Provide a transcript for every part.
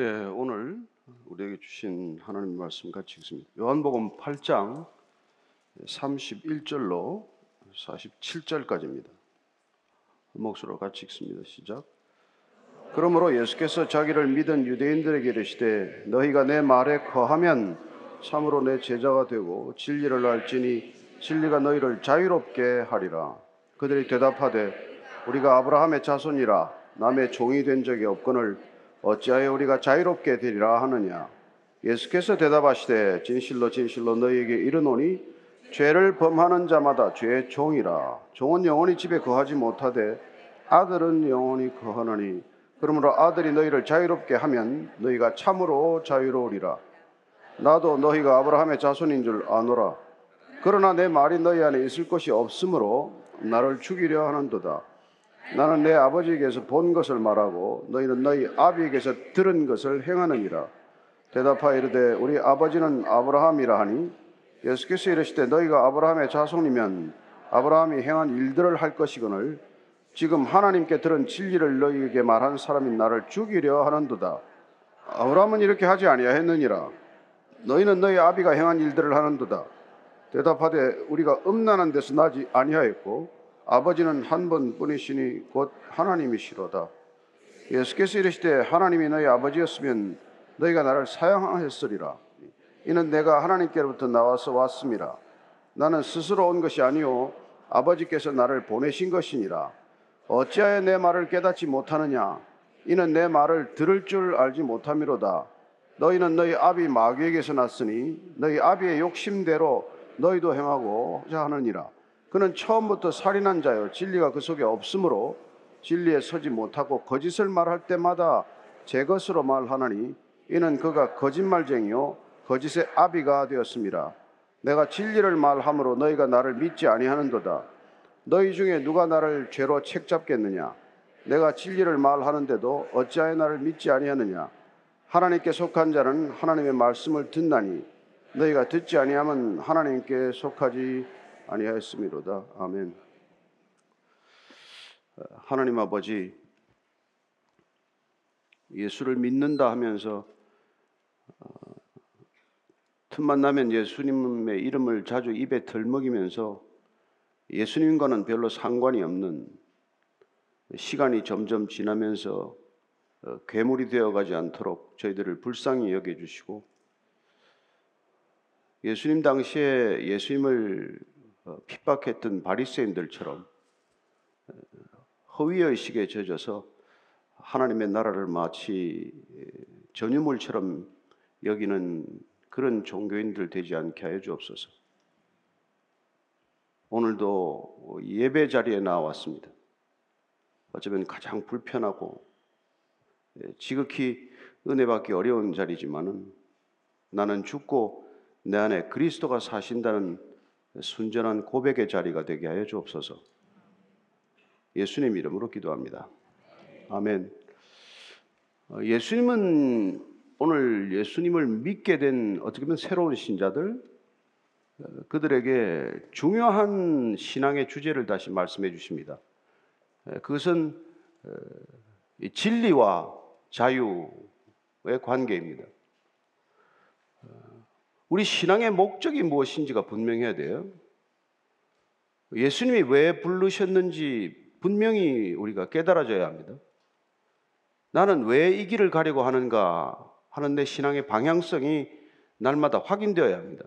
예, 오늘 우리에게 주신 하나님 말씀 같이 읽습니다. 요한복음 8장 31절로 47절까지입니다. 목소리로 같이 읽습니다. 시작. 그러므로 예수께서 자기를 믿은 유대인들에게 이르시되 너희가 내 말에 거하면 참으로 내 제자가 되고 진리를 알지니 진리가 너희를 자유롭게 하리라. 그들이 대답하되 우리가 아브라함의 자손이라 남의 종이 된 적이 없거늘 어찌하여 우리가 자유롭게 되리라 하느냐? 예수께서 대답하시되 진실로 진실로 너희에게 이르노니 죄를 범하는 자마다 죄의 종이라. 종은 영원히 집에 거하지 못하되 아들은 영원히 거하느니 그러므로 아들이 너희를 자유롭게 하면 너희가 참으로 자유로우리라. 나도 너희가 아브라함의 자손인 줄 아노라. 그러나 내 말이 너희 안에 있을 것이 없으므로 나를 죽이려 하는도다 나는 내 아버지에게서 본 것을 말하고 너희는 너희 아비에게서 들은 것을 행하느니라. 대답하여 이르되 우리 아버지는 아브라함이라 하니 예수께서 이르시되 너희가 아브라함의 자손이면 아브라함이 행한 일들을 할 것이거늘 지금 하나님께 들은 진리를 너희에게 말한 사람이 나를 죽이려 하는도다. 아브라함은 이렇게 하지 아니하였느니라. 너희는 너희 아비가 행한 일들을 하는도다. 대답하되 우리가 음란한 데서 나지 아니하였고 아버지는 한 번뿐이시니 곧 하나님이시로다. 예수께서 이르시되 하나님이 너희 아버지였으면 너희가 나를 사양하였으리라. 이는 내가 하나님께로부터 나와서 왔습니다. 나는 스스로 온 것이 아니요 아버지께서 나를 보내신 것이니라. 어찌하여 내 말을 깨닫지 못하느냐? 이는 내 말을 들을 줄 알지 못함이로다. 너희는 너희 아비 마귀에게서 났으니 너희 아비의 욕심대로 너희도 행하고자 하느니라. 그는 처음부터 살인한 자요 진리가 그 속에 없으므로 진리에 서지 못하고 거짓을 말할 때마다 제 것으로 말하나니 이는 그가 거짓말쟁이요 거짓의 아비가 되었습니다. 내가 진리를 말함으로 너희가 나를 믿지 아니하는도다. 너희 중에 누가 나를 죄로 책잡겠느냐? 내가 진리를 말하는데도 어찌하여 나를 믿지 아니하느냐? 하나님께 속한 자는 하나님의 말씀을 듣나니 너희가 듣지 아니하면 하나님께 속하지 아니하였음이로다. 아멘. 하나님 아버지 예수를 믿는다 하면서 어, 틈만 나면 예수님의 이름을 자주 입에 덜먹이면서 예수님과는 별로 상관이 없는 시간이 점점 지나면서 어, 괴물이 되어가지 않도록 저희들을 불쌍히 여겨주시고 예수님 당시에 예수님을 어, 핍박했던 바리새인들처럼 어, 허위 의식에 젖어서 하나님의 나라를 마치 전유물처럼 여기는 그런 종교인들 되지 않게 하여 주옵소서. 오늘도 예배 자리에 나왔습니다. 어쩌면 가장 불편하고 지극히 은혜 받기 어려운 자리지만은 나는 죽고 내 안에 그리스도가 사신다는 순전한 고백의 자리가 되게 하여 주옵소서. 예수님 이름으로 기도합니다. 아멘. 어, 예수님은 오늘 예수님을 믿게 된 어떻게 보면 새로운 신자들 어, 그들에게 중요한 신앙의 주제를 다시 말씀해 주십니다. 그것은 어, 진리와 자유의 관계입니다. 우리 신앙의 목적이 무엇인지가 분명해야 돼요. 예수님이 왜 부르셨는지 분명히 우리가 깨달아져야 합니다. 나는 왜 이 길을 가려고 하는가 하는 내 신앙의 방향성이 날마다 확인되어야 합니다.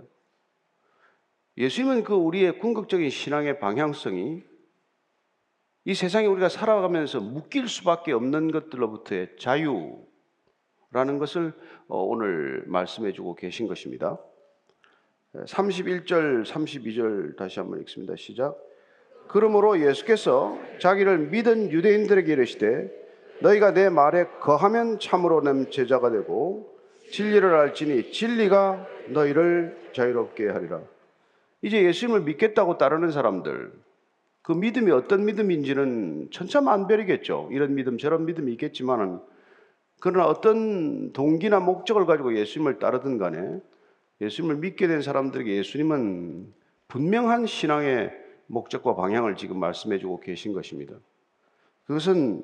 예수님은 그 우리의 궁극적인 신앙의 방향성이 이 세상에 우리가 살아가면서 묶일 수밖에 없는 것들로부터의 자유라는 것을 어, 오늘 말씀해 주고 계신 것입니다. 31절, 32절 다시 한번 읽습니다. 시작. 그러므로 예수께서 자기를 믿은 유대인들에게 이르시되 너희가 내 말에 거하면 참으로 내 제자가 되고 진리를 알지니 진리가 너희를 자유롭게 하리라. 이제 예수님을 믿겠다고 따르는 사람들 그 믿음이 어떤 믿음인지는 천차만별이겠죠. 이런 믿음 저런 믿음이 있겠지만은 그러나 어떤 동기나 목적을 가지고 예수님을 따르든 간에 예수님을 믿게 된 사람들에게 예수님은 분명한 신앙의 목적과 방향을 지금 말씀해 주고 계신 것입니다. 그것은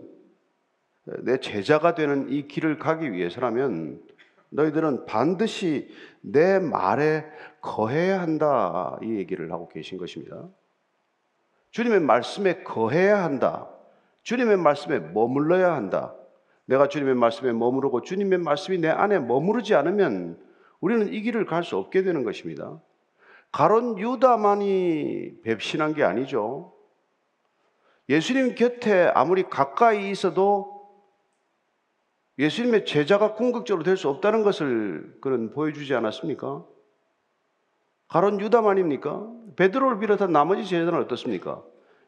내 제자가 되는 이 길을 가기 위해서라면 너희들은 반드시 내 말에 거해야 한다 이 얘기를 하고 계신 것입니다. 주님의 말씀에 거해야 한다. 주님의 말씀에 머물러야 한다. 내가 주님의 말씀에 머무르고 주님의 말씀이 내 안에 머무르지 않으면 우리는 이 길을 갈 수 없게 되는 것입니다. 가론 유다만이 배신한 게 아니죠. 예수님 곁에 아무리 가까이 있어도 예수님의 제자가 궁극적으로 될 수 없다는 것을 그는 보여주지 않았습니까? 가론 유다만입니까? 베드로를 비롯한 나머지 제자들은 어떻습니까?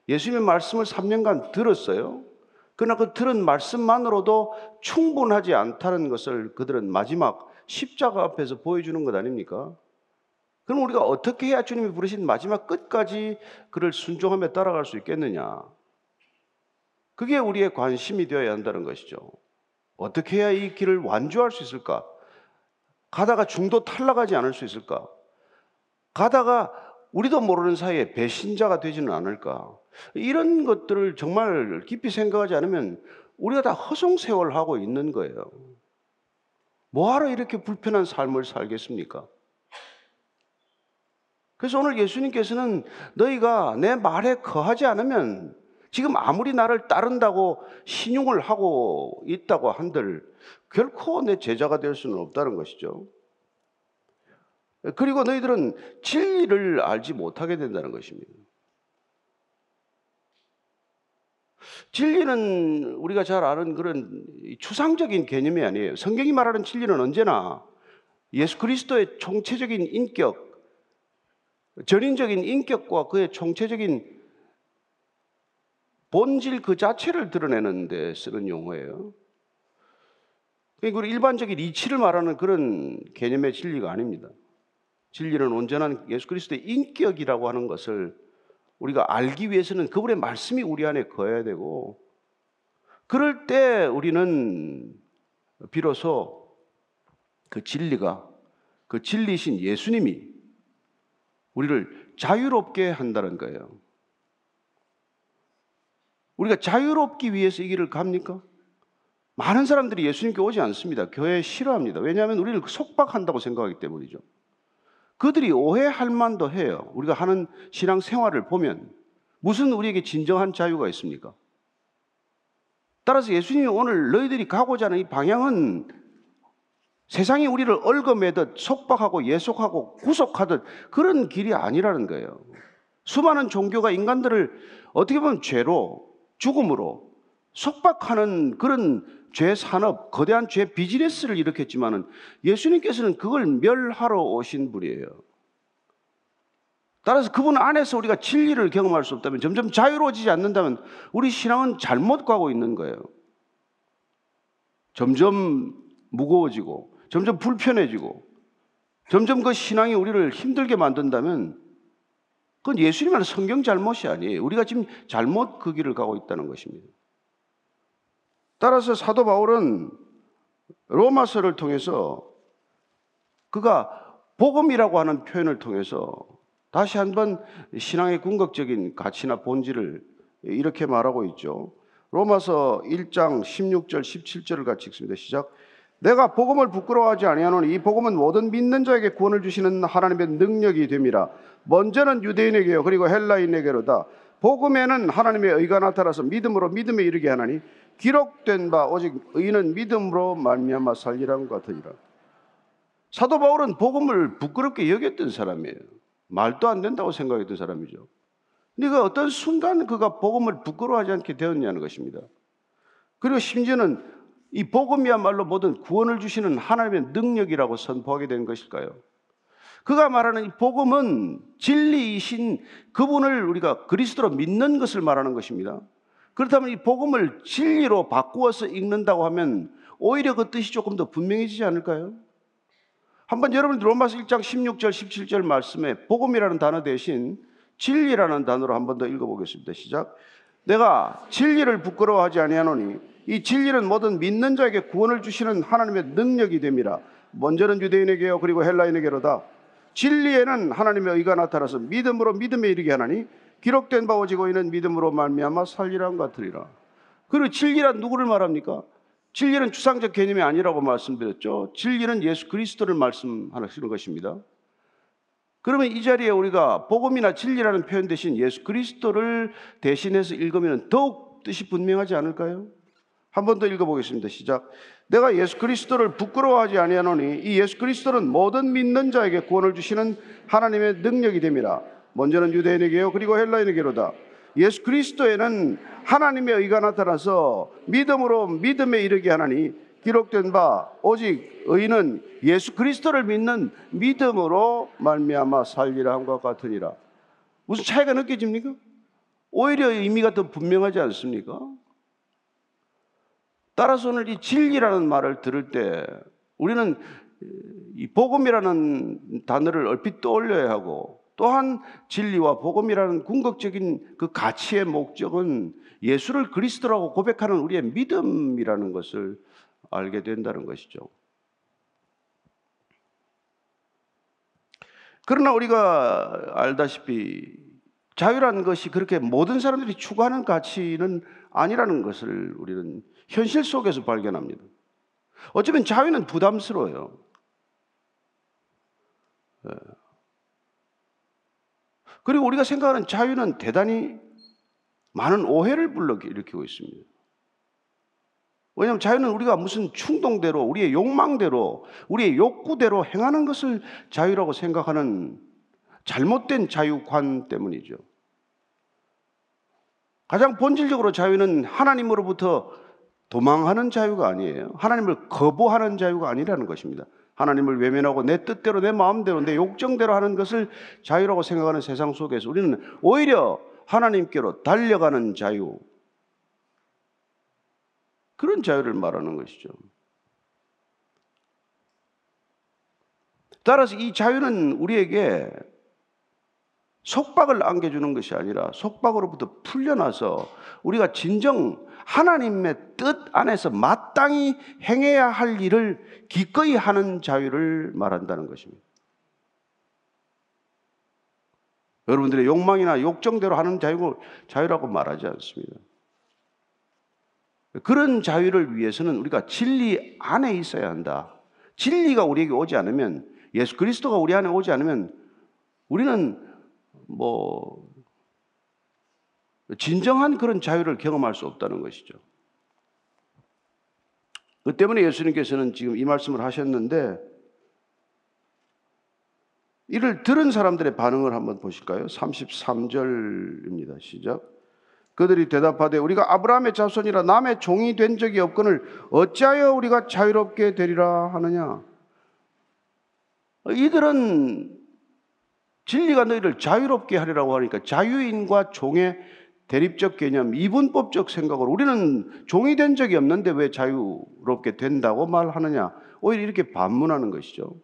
예수님의 말씀을 3년간 들었어요. 그러나 그 들은 말씀만으로도 충분하지 않다는 것을 그들은 마지막 십자가 앞에서 보여주는 것 아닙니까? 그럼 우리가 어떻게 해야 주님이 부르신 마지막 끝까지 그를 순종하며 따라갈 수 있겠느냐? 그게 우리의 관심이 되어야 한다는 것이죠. 어떻게 해야 이 길을 완주할 수 있을까? 가다가 중도 탈락하지 않을 수 있을까? 가다가 우리도 모르는 사이에 배신자가 되지는 않을까? 이런 것들을 정말 깊이 생각하지 않으면 우리가 다 허송세월하고 있는 거예요. 뭐하러 이렇게 불편한 삶을 살겠습니까? 그래서 오늘 예수님께서는 너희가 내 말에 거하지 않으면 지금 아무리 나를 따른다고 신용을 하고 있다고 한들 결코 내 제자가 될 수는 없다는 것이죠. 그리고 너희들은 진리를 알지 못하게 된다는 것입니다. 진리는 우리가 잘 아는 그런 추상적인 개념이 아니에요. 성경이 말하는 진리는 언제나 예수 그리스도의 총체적인 인격, 전인적인 인격과 그의 총체적인 본질 그 자체를 드러내는 데 쓰는 용어예요. 그리고 일반적인 이치를 말하는 그런 개념의 진리가 아닙니다. 진리는 온전한 예수 그리스도의 인격이라고 하는 것을 우리가 알기 위해서는 그분의 말씀이 우리 안에 거해야 되고 그럴 때 우리는 비로소 그 진리가 그 진리신 예수님이 우리를 자유롭게 한다는 거예요. 우리가 자유롭기 위해서 이 길을 갑니까? 많은 사람들이 예수님께 오지 않습니다. 교회 싫어합니다. 왜냐하면 우리를 속박한다고 생각하기 때문이죠. 그들이 오해할 만도 해요. 우리가 하는 신앙 생활을 보면 무슨 우리에게 진정한 자유가 있습니까? 따라서 예수님이 오늘 너희들이 가고자 하는 이 방향은 세상이 우리를 얽어매듯 속박하고 예속하고 구속하듯 그런 길이 아니라는 거예요. 수많은 종교가 인간들을 어떻게 보면 죄로 죽음으로 속박하는 그런 죄 산업, 거대한 죄 비즈니스를 일으켰지만은 예수님께서는 그걸 멸하러 오신 분이에요. 따라서 그분 안에서 우리가 진리를 경험할 수 없다면 점점 자유로워지지 않는다면 우리 신앙은 잘못 가고 있는 거예요. 점점 무거워지고 점점 불편해지고 점점 그 신앙이 우리를 힘들게 만든다면 그건 예수님의 성경 잘못이 아니에요. 우리가 지금 잘못 그 길을 가고 있다는 것입니다. 따라서 사도 바울은 로마서를 통해서 그가 복음이라고 하는 표현을 통해서 다시 한번 신앙의 궁극적인 가치나 본질을 이렇게 말하고 있죠. 로마서 1장 16절 17절을 같이 읽습니다. 시작. 내가 복음을 부끄러워하지 아니하노니 이 복음은 모든 믿는 자에게 구원을 주시는 하나님의 능력이 됨이라. 먼저는 유대인에게요 그리고 헬라인에게로다. 복음에는 하나님의 의가 나타나서 믿음으로 믿음에 이르게 하나니 기록된 바 오직 의는 믿음으로 말미암아 살리라는 것 같으니라. 사도 바울은 복음을 부끄럽게 여겼던 사람이에요. 말도 안 된다고 생각했던 사람이죠. 근데 그 어떤 순간 그가 복음을 부끄러워하지 않게 되었냐는 것입니다. 그리고 심지어는 이 복음이야말로 모든 구원을 주시는 하나님의 능력이라고 선포하게 된 것일까요? 그가 말하는 이 복음은 진리이신 그분을 우리가 그리스도로 믿는 것을 말하는 것입니다. 그렇다면 이 복음을 진리로 바꾸어서 읽는다고 하면 오히려 그 뜻이 조금 더 분명해지지 않을까요? 한번 여러분 로마서 1장 16절 17절 말씀에 복음이라는 단어 대신 진리라는 단어로 한 번 더 읽어보겠습니다. 시작. 내가 진리를 부끄러워하지 아니하노니 이 진리는 모든 믿는 자에게 구원을 주시는 하나님의 능력이 됨이라. 먼저는 유대인에게요 그리고 헬라인에게로다. 진리에는 하나님의 의가 나타나서 믿음으로 믿음에 이르게 하나니 기록된 바 오직 이는 믿음으로 말미암아 살리란 같으리라. 그리고 진리란 누구를 말합니까? 진리는 추상적 개념이 아니라고 말씀드렸죠. 진리는 예수 그리스도를 말씀하시는 것입니다. 그러면 이 자리에 우리가 복음이나 진리라는 표현 대신 예수 그리스도를 대신해서 읽으면 더욱 뜻이 분명하지 않을까요? 한 번 더 읽어보겠습니다. 시작. 내가 예수 그리스도를 부끄러워하지 아니하노니 이 예수 그리스도는 모든 믿는 자에게 구원을 주시는 하나님의 능력이 됨이라. 먼저는 유대인에게요 그리고 헬라인에게로다. 예수 그리스도에는 하나님의 의가 나타나서 믿음으로 믿음에 이르게 하나니 기록된 바 오직 의는 예수 그리스도를 믿는 믿음으로 말미암아 살리라 함과 같으니라. 무슨 차이가 느껴집니까? 오히려 의미가 더 분명하지 않습니까? 따라서 오늘 이 진리라는 말을 들을 때 우리는 이 복음이라는 단어를 얼핏 떠올려야 하고 또한 진리와 복음이라는 궁극적인 그 가치의 목적은 예수를 그리스도라고 고백하는 우리의 믿음이라는 것을 알게 된다는 것이죠. 그러나 우리가 알다시피 자유라는 것이 그렇게 모든 사람들이 추구하는 가치는 아니라는 것을 우리는 현실 속에서 발견합니다. 어쩌면 자유는 부담스러워요. 예. 그리고 우리가 생각하는 자유는 대단히 많은 오해를 불러일으키고 있습니다. 왜냐하면 자유는 우리가 무슨 충동대로, 우리의 욕망대로, 우리의 욕구대로 행하는 것을 자유라고 생각하는 잘못된 자유관 때문이죠. 가장 본질적으로 자유는 하나님으로부터 도망하는 자유가 아니에요. 하나님을 거부하는 자유가 아니라는 것입니다. 하나님을 외면하고 내 뜻대로, 내 마음대로, 내 욕정대로 하는 것을 자유라고 생각하는 세상 속에서 우리는 오히려 하나님께로 달려가는 자유, 그런 자유를 말하는 것이죠. 따라서 이 자유는 우리에게 속박을 안겨주는 것이 아니라 속박으로부터 풀려나서 우리가 진정 하나님의 뜻 안에서 마땅히 행해야 할 일을 기꺼이 하는 자유를 말한다는 것입니다. 여러분들의 욕망이나 욕정대로 하는 자유, 자유라고 말하지 않습니다. 그런 자유를 위해서는 우리가 진리 안에 있어야 한다. 진리가 우리에게 오지 않으면 예수 그리스도가 우리 안에 오지 않으면 우리는 뭐 진정한 그런 자유를 경험할 수 없다는 것이죠. 그 때문에 예수님께서는 지금 이 말씀을 하셨는데 이를 들은 사람들의 반응을 한번 보실까요? 33절입니다. 시작. 그들이 대답하되 우리가 아브라함의 자손이라 남의 종이 된 적이 없거늘 어찌하여 우리가 자유롭게 되리라 하느냐? 이들은 진리가 너희를 자유롭게 하리라고 하니까 자유인과 종의 대립적 개념, 이분법적 생각으로 우리는 종이 된 적이 없는데 왜 자유롭게 된다고 말하느냐? 오히려 이렇게 반문하는 것이죠.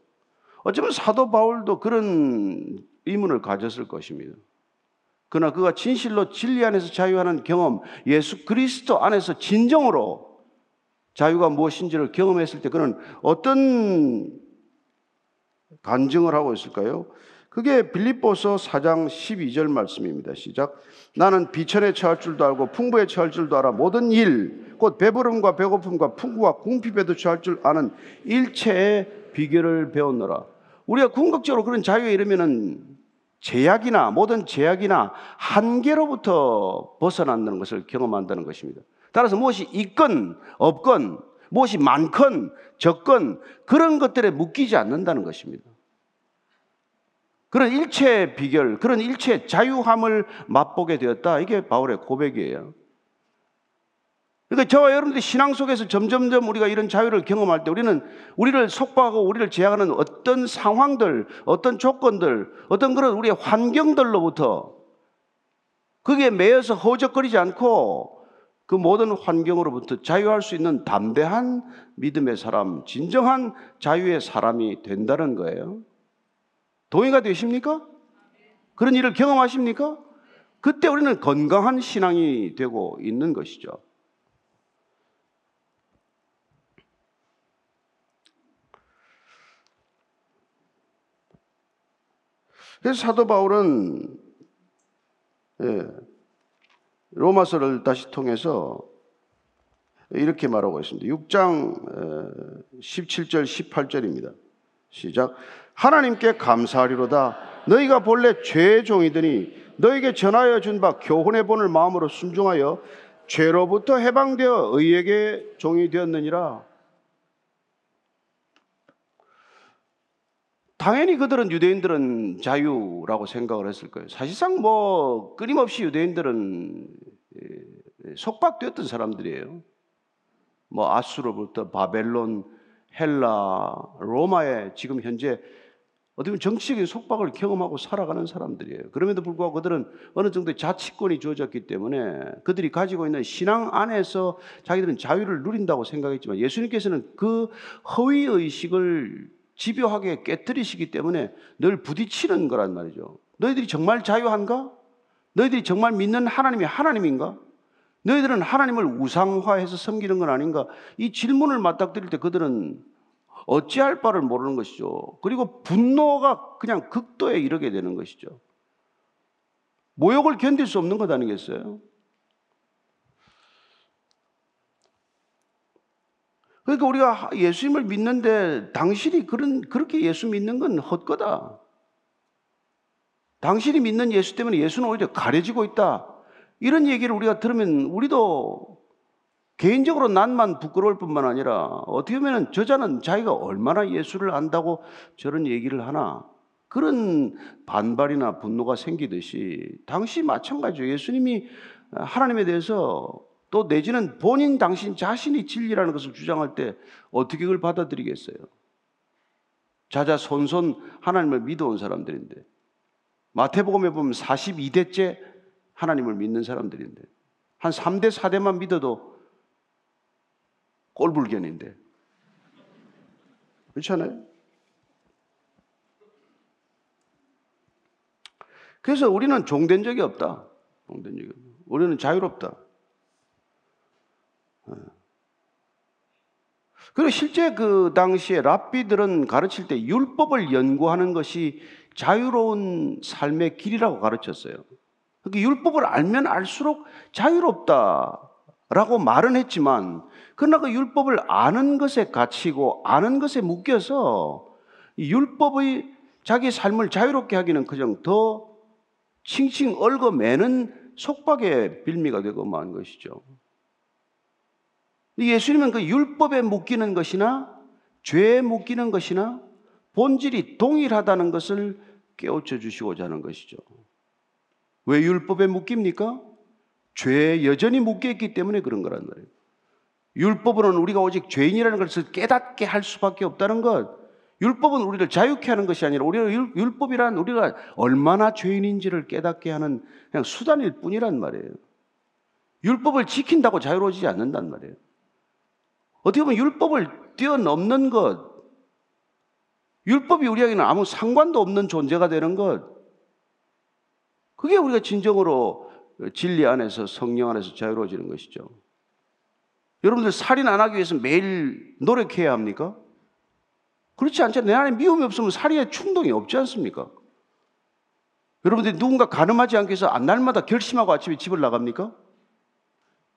어쩌면 사도 바울도 그런 의문을 가졌을 것입니다. 그러나 그가 진실로 진리 안에서 자유하는 경험, 예수 그리스도 안에서 진정으로 자유가 무엇인지를 경험했을 때 그는 어떤 간증을 하고 있을까요? 그게 빌립보서 4장 12절 말씀입니다. 시작. 나는 비천에 처할 줄도 알고 풍부에 처할 줄도 알아 모든 일, 곧 배부름과 배고픔과 풍부와 궁핍에도 처할 줄 아는 일체의 비결을 배웠노라. 우리가 궁극적으로 그런 자유에 이르면은 제약이나 모든 제약이나 한계로부터 벗어난다는 것을 경험한다는 것입니다. 따라서 무엇이 있건 없건 무엇이 많건 적건 그런 것들에 묶이지 않는다는 것입니다. 그런 일체 비결, 그런 일체 자유함을 맛보게 되었다. 이게 바울의 고백이에요. 그러니까 저와 여러분들이 신앙 속에서 점점점 우리가 이런 자유를 경험할 때 우리는 우리를 속박하고 우리를 제약하는 어떤 상황들, 어떤 조건들, 어떤 그런 우리의 환경들로부터 그게 매여서 허적거리지 않고 그 모든 환경으로부터 자유할 수 있는 담대한 믿음의 사람, 진정한 자유의 사람이 된다는 거예요. 동의가 되십니까? 그런 일을 경험하십니까? 그때 우리는 건강한 신앙이 되고 있는 것이죠. 그래서 사도 바울은 예, 로마서를 다시 통해서 이렇게 말하고 있습니다. 6장 17절 18절입니다. 시작. 하나님께 감사하리로다. 너희가 본래 죄의 종이더니 너에게 전하여 준 바 교훈의 본을 마음으로 순종하여 죄로부터 해방되어 의에게 종이 되었느니라. 당연히 그들은 유대인들은 자유라고 생각을 했을 거예요. 사실상 뭐 끊임없이 유대인들은 속박되었던 사람들이에요. 뭐 아수로부터 바벨론, 헬라, 로마에 지금 현재 어떻게 보면 정치적인 속박을 경험하고 살아가는 사람들이에요. 그럼에도 불구하고 그들은 어느 정도의 자치권이 주어졌기 때문에 그들이 가지고 있는 신앙 안에서 자기들은 자유를 누린다고 생각했지만 예수님께서는 그 허위 의식을 집요하게 깨뜨리시기 때문에 늘 부딪히는 거란 말이죠. 너희들이 정말 자유한가? 너희들이 정말 믿는 하나님이 하나님인가? 너희들은 하나님을 우상화해서 섬기는 건 아닌가? 이 질문을 맞닥뜨릴 때 그들은 어찌할 바를 모르는 것이죠. 그리고 분노가 그냥 극도에 이르게 되는 것이죠. 모욕을 견딜 수 없는 것 아니겠어요? 그러니까 우리가 예수님을 믿는데 당신이 그런, 그렇게 예수 믿는 건 헛거다. 당신이 믿는 예수 때문에 예수는 오히려 가려지고 있다. 이런 얘기를 우리가 들으면 우리도 개인적으로 난만 부끄러울 뿐만 아니라 어떻게 보면 저자는 자기가 얼마나 예수를 안다고 저런 얘기를 하나 그런 반발이나 분노가 생기듯이 당시 마찬가지죠. 예수님이 하나님에 대해서 또 내지는 본인 당신 자신이 진리라는 것을 주장할 때 어떻게 그걸 받아들이겠어요? 자자손손 하나님을 믿어온 사람들인데 마태복음에 보면 42대째 하나님을 믿는 사람들인데 한 3대 4대만 믿어도 꼴불견인데. 그렇잖아요? 그래서 우리는 종된 적이 없다. 종된 적이 없다. 우리는 자유롭다. 어. 그리고 실제 그 당시에 랍비들은 가르칠 때 율법을 연구하는 것이 자유로운 삶의 길이라고 가르쳤어요. 그러니까 율법을 알면 알수록 자유롭다라고 말은 했지만 그러나 그 율법을 아는 것에 갇히고 아는 것에 묶여서 율법의 자기 삶을 자유롭게 하기는 그냥 더 칭칭 얽어매는 속박의 빌미가 되고 만 것이죠. 예수님은 그 율법에 묶이는 것이나 죄에 묶이는 것이나 본질이 동일하다는 것을 깨우쳐 주시고자 하는 것이죠. 왜 율법에 묶입니까? 죄에 여전히 묶여 있기 때문에 그런 거란 말이에요. 율법으로는 우리가 오직 죄인이라는 것을 깨닫게 할 수밖에 없다는 것. 율법은 우리를 자유케 하는 것이 아니라 우리가 율법이란 우리가 얼마나 죄인인지를 깨닫게 하는 그냥 수단일 뿐이란 말이에요. 율법을 지킨다고 자유로워지지 않는단 말이에요. 어떻게 보면 율법을 뛰어넘는 것, 율법이 우리에게는 아무 상관도 없는 존재가 되는 것, 그게 우리가 진정으로 진리 안에서 성령 안에서 자유로워지는 것이죠. 여러분들 살인 안 하기 위해서 매일 노력해야 합니까? 그렇지 않죠. 내 안에 미움이 없으면 살인의 충동이 없지 않습니까? 여러분들이 누군가 가늠하지 않기 위해서 날마다 결심하고 아침에 집을 나갑니까?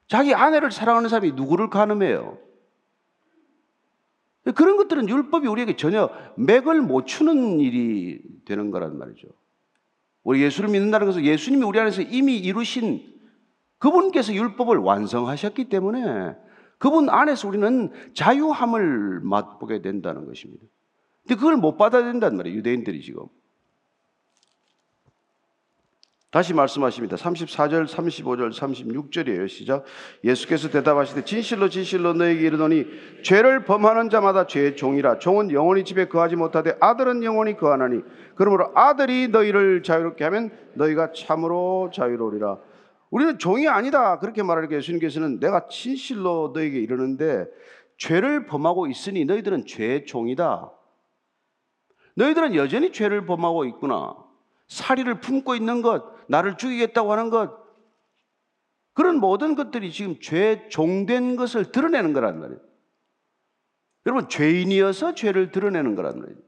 자기 아내를 사랑하는 사람이 누구를 가늠해요? 그런 것들은 율법이 우리에게 전혀 맥을 못 추는 일이 되는 거란 말이죠. 우리 예수를 믿는다는 것은 예수님이 우리 안에서 이미 이루신 그분께서 율법을 완성하셨기 때문에 그분 안에서 우리는 자유함을 맛보게 된다는 것입니다. 근데 그걸 못 받아야 된단 말이에요. 유대인들이 지금. 다시 말씀하십니다. 34절, 35절, 36절이에요. 시작. 예수께서 대답하시되 진실로 진실로 너에게 이르노니 죄를 범하는 자마다 죄의 종이라 종은 영원히 집에 거하지 못하되 아들은 영원히 거하나니 그러므로 아들이 너희를 자유롭게 하면 너희가 참으로 자유로우리라. 우리는 종이 아니다. 그렇게 말하니까 예수님께서는 내가 진실로 너에게 이르는데 죄를 범하고 있으니 너희들은 죄의 종이다. 너희들은 여전히 죄를 범하고 있구나. 사리를 품고 있는 것, 나를 죽이겠다고 하는 것, 그런 모든 것들이 지금 죄 종된 것을 드러내는 거란 말이에요. 여러분, 죄인이어서 죄를 드러내는 거란 말이에요.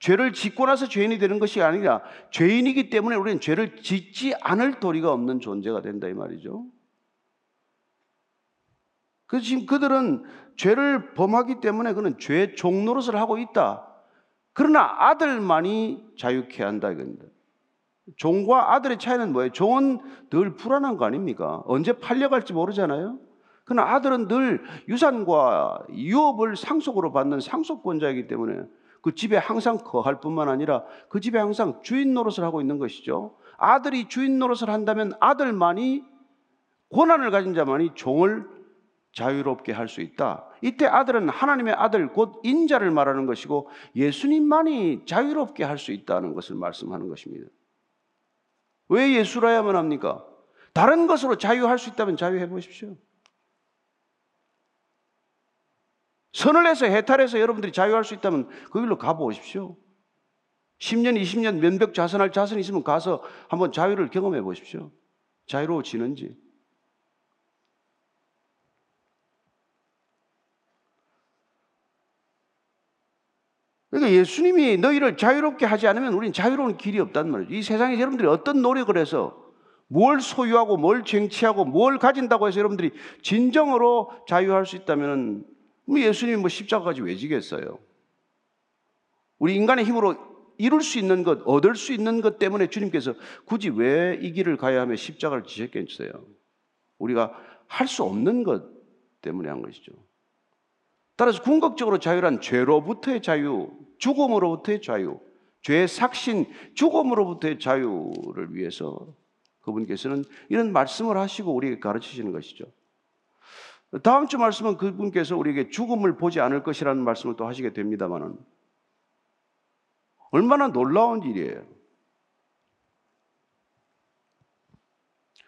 죄를 짓고 나서 죄인이 되는 것이 아니라 죄인이기 때문에 우리는 죄를 짓지 않을 도리가 없는 존재가 된다 이 말이죠. 그 지금 그들은 죄를 범하기 때문에 그는 죄 종노릇을 하고 있다. 그러나 아들만이 자유케 한다 이겁니다. 종과 아들의 차이는 뭐예요? 종은 늘 불안한 거 아닙니까? 언제 팔려갈지 모르잖아요. 그러나 아들은 늘 유산과 유업을 상속으로 받는 상속권자이기 때문에 그 집에 항상 거할 뿐만 아니라 그 집에 항상 주인 노릇을 하고 있는 것이죠. 아들이 주인 노릇을 한다면 아들만이 고난을 가진 자만이 종을 자유롭게 할 수 있다. 이때 아들은 하나님의 아들 곧 인자를 말하는 것이고 예수님만이 자유롭게 할 수 있다는 것을 말씀하는 것입니다. 왜 예수라야만 합니까? 다른 것으로 자유할 수 있다면 자유해 보십시오. 선을 해서 해탈해서 여러분들이 자유할 수 있다면 그 길로 가보십시오. 10년, 20년 면벽 자선할 자선이 있으면 가서 한번 자유를 경험해 보십시오. 자유로워지는지. 그러니까 예수님이 너희를 자유롭게 하지 않으면 우리는 자유로운 길이 없단 말이죠. 이 세상에 여러분들이 어떤 노력을 해서 뭘 소유하고 뭘 쟁취하고 뭘 가진다고 해서 여러분들이 진정으로 자유할 수 있다면 예수님이 뭐 십자가까지 왜 지겠어요? 우리 인간의 힘으로 이룰 수 있는 것, 얻을 수 있는 것 때문에 주님께서 굳이 왜 이 길을 가야 하며 십자가를 지셨겠어요? 우리가 할 수 없는 것 때문에 한 것이죠. 따라서 궁극적으로 자유란 죄로부터의 자유, 죽음으로부터의 자유, 죄의 삭신, 죽음으로부터의 자유를 위해서 그분께서는 이런 말씀을 하시고 우리에게 가르치시는 것이죠. 다음 주 말씀은 그분께서 우리에게 죽음을 보지 않을 것이라는 말씀을 또 하시게 됩니다만은 얼마나 놀라운 일이에요.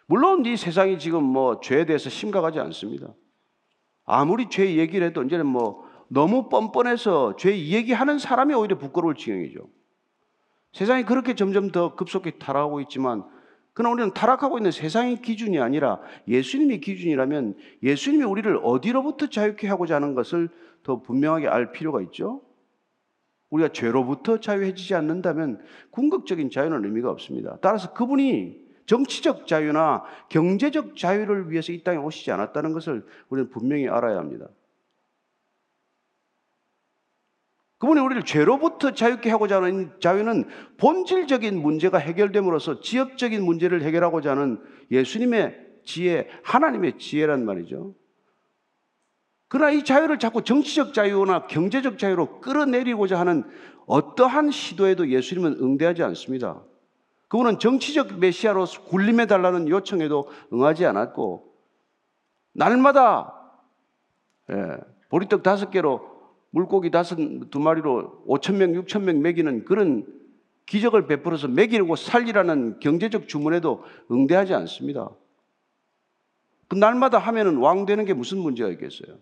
물론 이 세상이 지금 뭐 죄에 대해서 심각하지 않습니다. 아무리 죄 얘기를 해도 이제는 뭐 너무 뻔뻔해서 죄 얘기하는 사람이 오히려 부끄러울 지경이죠. 세상이 그렇게 점점 더 급속히 타락하고 있지만 그러나 우리는 타락하고 있는 세상의 기준이 아니라 예수님의 기준이라면 예수님이 우리를 어디로부터 자유케 하고자 하는 것을 더 분명하게 알 필요가 있죠. 우리가 죄로부터 자유해지지 않는다면 궁극적인 자유는 의미가 없습니다. 따라서 그분이 정치적 자유나 경제적 자유를 위해서 이 땅에 오시지 않았다는 것을 우리는 분명히 알아야 합니다. 그분이 우리를 죄로부터 자유케 하고자 하는 자유는 본질적인 문제가 해결됨으로써 지역적인 문제를 해결하고자 하는 예수님의 지혜, 하나님의 지혜란 말이죠. 그러나 이 자유를 자꾸 정치적 자유나 경제적 자유로 끌어내리고자 하는 어떠한 시도에도 예수님은 응대하지 않습니다. 그분은 정치적 메시아로 굴림해 달라는 요청에도 응하지 않았고 날마다 예, 보리떡 다섯 개로 물고기 다섯 두 마리로 5천 명, 6천 명 먹이는 그런 기적을 베풀어서 먹이고 살리라는 경제적 주문에도 응대하지 않습니다. 그 날마다 하면은 왕 되는 게 무슨 문제가 있겠어요?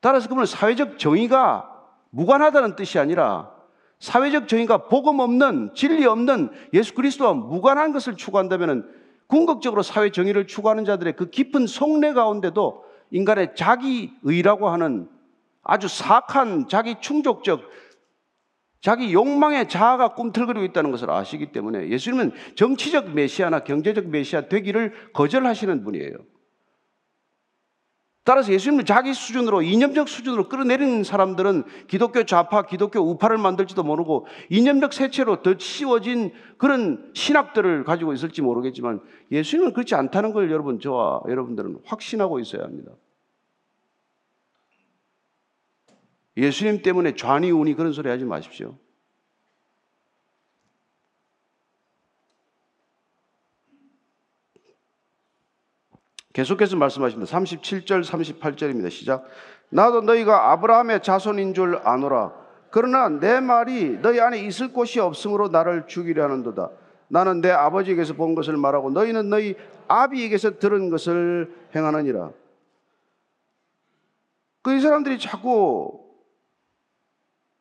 따라서 그분은 사회적 정의가 무관하다는 뜻이 아니라 사회적 정의가 복음 없는 진리 없는 예수 그리스도와 무관한 것을 추구한다면 궁극적으로 사회 정의를 추구하는 자들의 그 깊은 속내 가운데도 인간의 자기 의라고 하는 아주 사악한 자기 충족적 자기 욕망의 자아가 꿈틀거리고 있다는 것을 아시기 때문에 예수님은 정치적 메시아나 경제적 메시아 되기를 거절하시는 분이에요. 따라서 예수님을 자기 수준으로 이념적 수준으로 끌어내리는 사람들은 기독교 좌파, 기독교 우파를 만들지도 모르고 이념적 세체로 더 씌워진 그런 신학들을 가지고 있을지 모르겠지만 예수님은 그렇지 않다는 걸 여러분 저와 여러분들은 확신하고 있어야 합니다. 예수님 때문에 좌니 우니 그런 소리 하지 마십시오. 계속해서 말씀하십니다. 37절, 38절입니다. 시작. 나도 너희가 아브라함의 자손인 줄 아노라. 그러나 내 말이 너희 안에 있을 곳이 없으므로 나를 죽이려 하는도다. 나는 내 아버지에게서 본 것을 말하고 너희는 너희 아비에게서 들은 것을 행하느니라. 그 이 사람들이 자꾸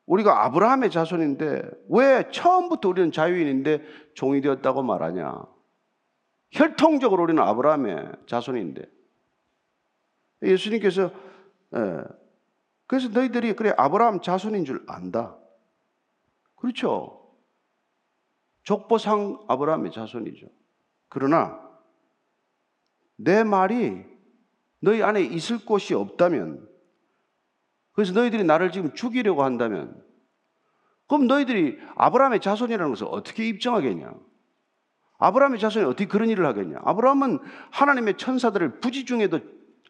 우리가 아브라함의 자손인데 왜 처음부터 우리는 자유인인데 종이 되었다고 말하냐? 혈통적으로 우리는 아브라함의 자손인데 예수님께서 예, 그래서 너희들이 그래 아브라함 자손인 줄 안다. 그렇죠. 족보상 아브라함의 자손이죠. 그러나 내 말이 너희 안에 있을 곳이 없다면 그래서 너희들이 나를 지금 죽이려고 한다면 그럼 너희들이 아브라함의 자손이라는 것을 어떻게 입증하겠냐? 아브라함의 자손이 어떻게 그런 일을 하겠냐? 아브라함은 하나님의 천사들을 부지 중에도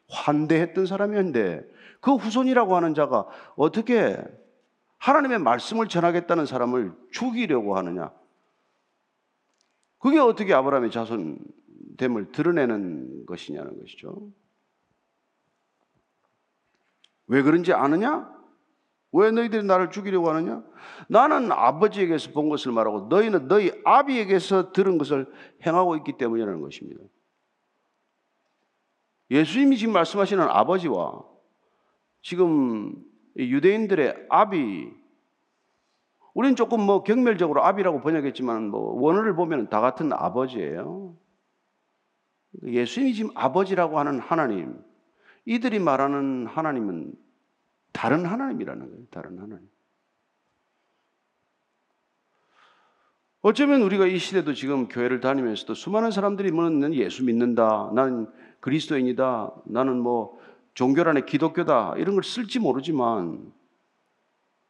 환대했던 사람이었는데 그 후손이라고 하는 자가 어떻게 하나님의 말씀을 전하겠다는 사람을 죽이려고 하느냐? 그게 어떻게 아브라함의 자손됨을 드러내는 것이냐는 것이죠. 왜 그런지 아느냐? 왜 너희들이 나를 죽이려고 하느냐? 나는 아버지에게서 본 것을 말하고 너희는 너희 아비에게서 들은 것을 행하고 있기 때문이라는 것입니다. 예수님이 지금 말씀하시는 아버지와 지금 유대인들의 아비, 우리는 조금 뭐 경멸적으로 아비라고 번역했지만 뭐 원어를 보면 다 같은 아버지예요. 예수님이 지금 아버지라고 하는 하나님, 이들이 말하는 하나님은 다른 하나님이라는 거예요. 다른 하나님. 어쩌면 우리가 이 시대도 지금 교회를 다니면서도 수많은 사람들이 뭐는 예수 믿는다. 나는 그리스도인이다. 나는 뭐 종교란에 기독교다. 이런 걸 쓸지 모르지만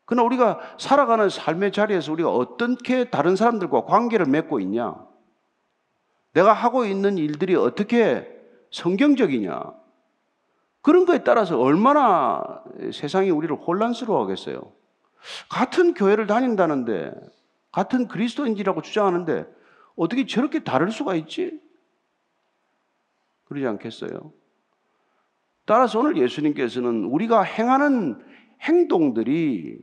그러나 우리가 살아가는 삶의 자리에서 우리가 어떻게 다른 사람들과 관계를 맺고 있냐? 내가 하고 있는 일들이 어떻게 성경적이냐? 그런 거에 따라서 얼마나 세상이 우리를 혼란스러워 하겠어요. 같은 교회를 다닌다는데, 같은 그리스도인지라고 주장하는데, 어떻게 저렇게 다를 수가 있지? 그러지 않겠어요? 따라서 오늘 예수님께서는 우리가 행하는 행동들이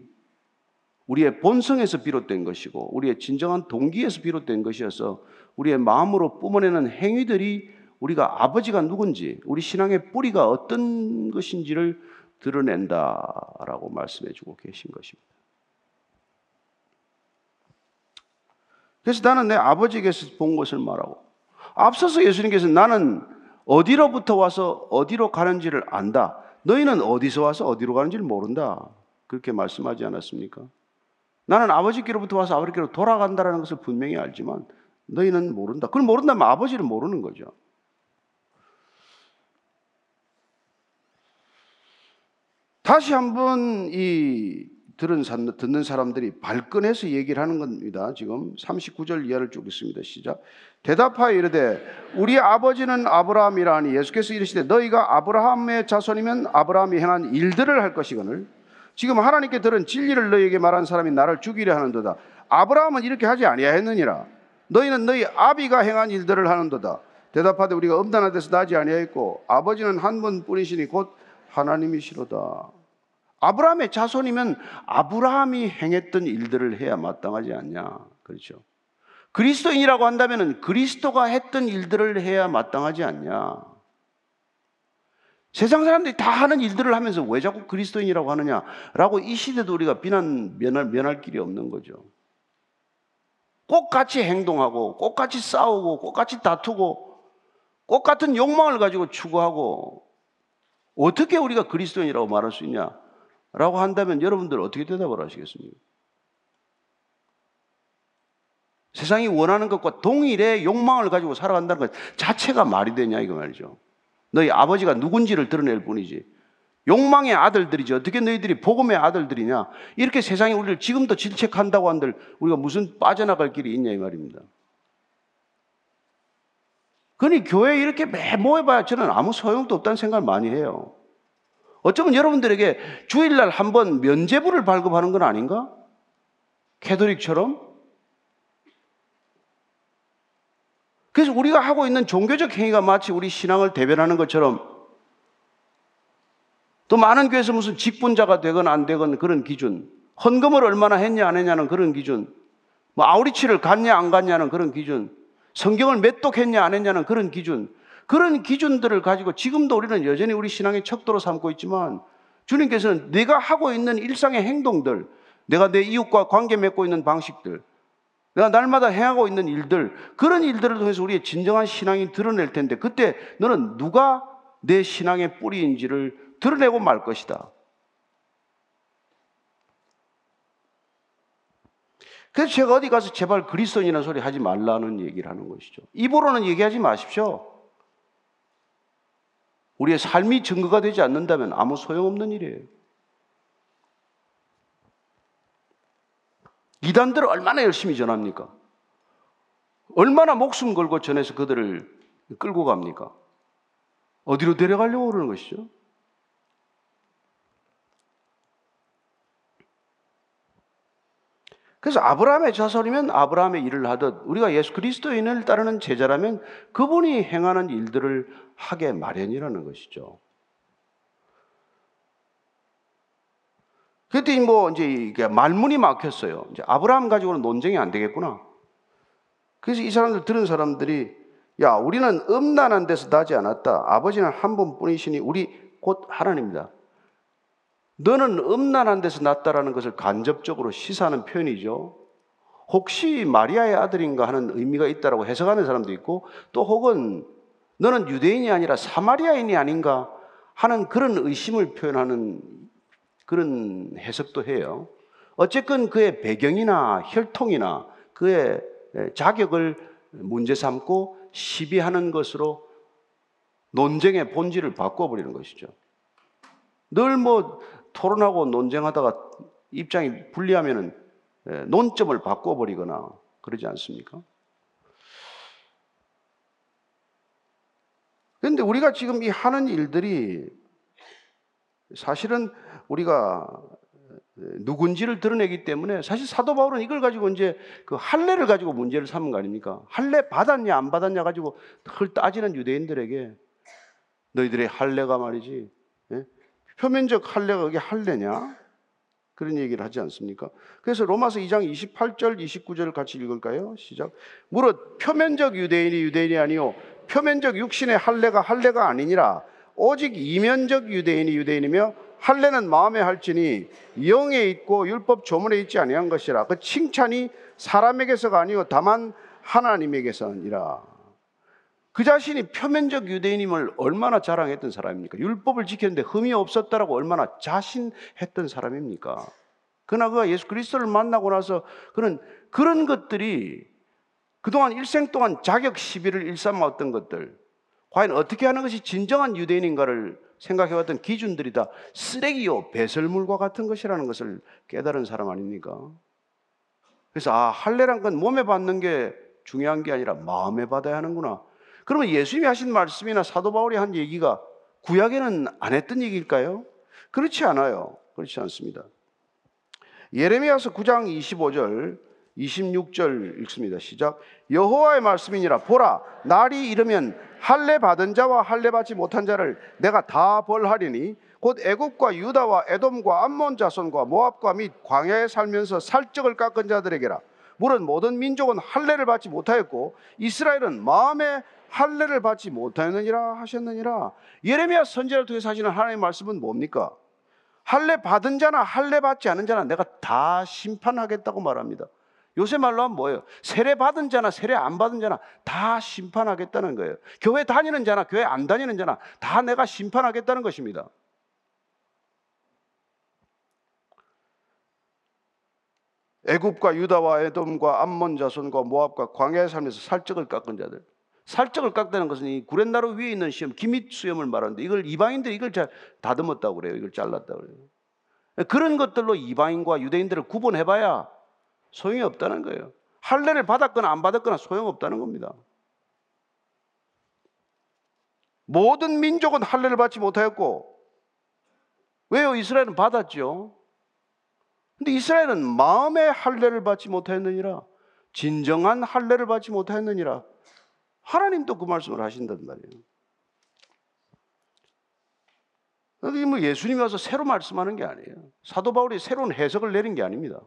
우리의 본성에서 비롯된 것이고, 우리의 진정한 동기에서 비롯된 것이어서 우리의 마음으로 뿜어내는 행위들이 우리가 아버지가 누군지, 우리 신앙의 뿌리가 어떤 것인지를 드러낸다라고 말씀해 주고 계신 것입니다. 그래서 나는 내 아버지에게서 본 것을 말하고, 앞서서 예수님께서 나는 어디로부터 와서 어디로 가는지를 안다. 너희는 어디서 와서 어디로 가는지를 모른다. 그렇게 말씀하지 않았습니까? 나는 아버지께로부터 와서 아버지께로 돌아간다는 것을 분명히 알지만 너희는 모른다. 그걸 모른다면 아버지를 모르는 거죠. 다시 한번 이 들은 듣는 사람들이 발끈해서 얘기를 하는 겁니다. 지금 39절 이하를 쭉 있습니다. 시작. 대답하여 이르되 우리 아버지는 아브라함이라니 예수께서 이르시되 너희가 아브라함의 자손이면 아브라함이 행한 일들을 할 것이거늘 지금 하나님께 들은 진리를 너희에게 말한 사람이 나를 죽이려 하는도다. 아브라함은 이렇게 하지 아니하였느니라. 너희는 너희 아비가 행한 일들을 하는도다. 대답하되 우리가 엄단한 데서 나지 아니하였고 아버지는 한 분뿐이시니 곧 하나님이시로다. 아브라함의 자손이면 아브라함이 행했던 일들을 해야 마땅하지 않냐. 그렇죠. 그리스도인이라고 한다면 그리스도가 했던 일들을 해야 마땅하지 않냐. 세상 사람들이 다 하는 일들을 하면서 왜 자꾸 그리스도인이라고 하느냐라고 이 시대도 우리가 비난 면할, 면할 길이 없는 거죠. 꼭 같이 행동하고, 꼭 같이 싸우고, 꼭 같이 다투고, 꼭 같은 욕망을 가지고 추구하고, 어떻게 우리가 그리스도인이라고 말할 수 있냐? 라고 한다면 여러분들 어떻게 대답을 하시겠습니까? 세상이 원하는 것과 동일의 욕망을 가지고 살아간다는 것 자체가 말이 되냐 이거 말이죠. 너희 아버지가 누군지를 드러낼 뿐이지. 욕망의 아들들이지 어떻게 너희들이 복음의 아들들이냐 이렇게 세상이 우리를 지금도 질책한다고 한들 우리가 무슨 빠져나갈 길이 있냐 이 말입니다. 그러니 교회에 이렇게 매 모여봐야 저는 아무 소용도 없다는 생각을 많이 해요. 어쩌면 여러분들에게 주일날 한 번 면제부를 발급하는 건 아닌가? 캐도릭처럼? 그래서 우리가 하고 있는 종교적 행위가 마치 우리 신앙을 대변하는 것처럼 또 많은 교회에서 무슨 직분자가 되건 안 되건 그런 기준, 헌금을 얼마나 했냐 안 했냐는 그런 기준, 뭐 아우리치를 갔냐 안 갔냐는 그런 기준, 성경을 몇 독했냐 안 했냐는 그런 기준, 그런 기준들을 가지고 지금도 우리는 여전히 우리 신앙의 척도로 삼고 있지만 주님께서는 내가 하고 있는 일상의 행동들, 내가 내 이웃과 관계 맺고 있는 방식들, 내가 날마다 행하고 있는 일들, 그런 일들을 통해서 우리의 진정한 신앙이 드러낼 텐데 그때 너는 누가 내 신앙의 뿌리인지를 드러내고 말 것이다. 그래서 제가 어디 가서 제발 그리스도인이라는 소리 하지 말라는 얘기를 하는 것이죠. 입으로는 얘기하지 마십시오. 우리의 삶이 증거가 되지 않는다면 아무 소용없는 일이에요. 이단들 얼마나 열심히 전합니까? 얼마나 목숨 걸고 전해서 그들을 끌고 갑니까? 어디로 데려가려고 그러는 것이죠? 그래서 아브라함의 자손이면 아브라함의 일을 하듯 우리가 예수 그리스도인을 따르는 제자라면 그분이 행하는 일들을 하게 마련이라는 것이죠. 그때 뭐 이제 말문이 막혔어요. 이제 아브라함 가지고는 논쟁이 안 되겠구나. 그래서 이 사람들 들은 사람들이 야 우리는 음란한 데서 나지 않았다. 아버지는 한 분뿐이시니 우리 곧 하나님이다. 너는 음란한 데서 났다라는 것을 간접적으로 시사하는 표현이죠. 혹시 마리아의 아들인가 하는 의미가 있다라고 해석하는 사람도 있고 또 혹은 너는 유대인이 아니라 사마리아인이 아닌가 하는 그런 의심을 표현하는 그런 해석도 해요. 어쨌건 그의 배경이나 혈통이나 그의 자격을 문제 삼고 시비하는 것으로 논쟁의 본질을 바꿔버리는 것이죠. 늘 뭐 토론하고 논쟁하다가 입장이 불리하면은 예, 논점을 바꿔버리거나 그러지 않습니까? 그런데 우리가 지금 이 하는 일들이 사실은 우리가 누군지를 드러내기 때문에 사실 사도 바울은 이걸 가지고 이제 그 할례를 가지고 문제를 삼은 거 아닙니까? 할례 받았냐 안 받았냐 가지고 그걸 따지는 유대인들에게 너희들의 할례가 말이지 예? 표면적 할례가 그게 할례냐? 그런 얘기를 하지 않습니까? 그래서 로마서 2장 28절, 29절을 같이 읽을까요? 시작. 무릇 표면적 유대인이 유대인이 아니요 표면적 육신의 할례가 할례가 아니니라 오직 이면적 유대인이 유대인이며 할례는 마음에 할지니 영에 있고 율법 조문에 있지 아니한 것이라 그 칭찬이 사람에게서가 아니요 다만 하나님에게서니라 그 자신이 표면적 유대인임을 얼마나 자랑했던 사람입니까? 율법을 지켰는데 흠이 없었다라고 얼마나 자신했던 사람입니까? 그러나 그가 예수 그리스도를 만나고 나서 그런 그런 것들이 그동안 일생 동안 자격 시비를 일삼았던 것들, 과연 어떻게 하는 것이 진정한 유대인인가를 생각해왔던 기준들이 다 쓰레기요 배설물과 같은 것이라는 것을 깨달은 사람 아닙니까? 그래서 아 할례란 건 몸에 받는 게 중요한 게 아니라 마음에 받아야 하는구나. 그러면 예수님이 하신 말씀이나 사도 바울이 한 얘기가 구약에는 안 했던 얘기일까요? 그렇지 않아요. 그렇지 않습니다. 예레미야서 9장 25절 26절 읽습니다. 시작. 여호와의 말씀이니라 보라 날이 이르면 할례 받은 자와 할례 받지 못한 자를 내가 다 벌하리니 곧 애굽과 유다와 에돔과 암몬 자손과 모압과 및 광야에 살면서 살적을 깎은 자들에게라. 물은 모든 민족은 할례를 받지 못하였고 이스라엘은 마음에 할례를 받지 못하였느니라 하셨느니라. 예레미야 선지자를 통해서 하시는 하나님의 말씀은 뭡니까? 할례 받은 자나 할례 받지 않은 자나 내가 다 심판하겠다고 말합니다. 요새 말로 하면 뭐예요? 세례 받은 자나 세례 안 받은 자나 다 심판하겠다는 거예요. 교회 다니는 자나 교회 안 다니는 자나 다 내가 심판하겠다는 것입니다. 애굽과 유다와 에돔과 암몬 자손과 모압과 광야의 삶에서 살적을 깎은 자들 살적을 깎다는 것은 이 구렛나루 위에 있는 시험, 기밑 수염을 말하는데 이걸 이방인들이 이걸 잘 다듬었다고 그래요. 이걸 잘랐다고 그래요. 그런 것들로 이방인과 유대인들을 구분해봐야 소용이 없다는 거예요. 할례를 받았거나 안 받았거나 소용없다는 겁니다. 모든 민족은 할례를 받지 못하였고 왜요? 이스라엘은 받았죠. 근데 이스라엘은 마음의 할례를 받지 못하였느니라. 진정한 할례를 받지 못하였느니라. 하나님도 그 말씀을 하신단 말이에요. 이게 뭐 예수님이 와서 새로 말씀하는 게 아니에요. 사도 바울이 새로운 해석을 내린 게 아닙니다.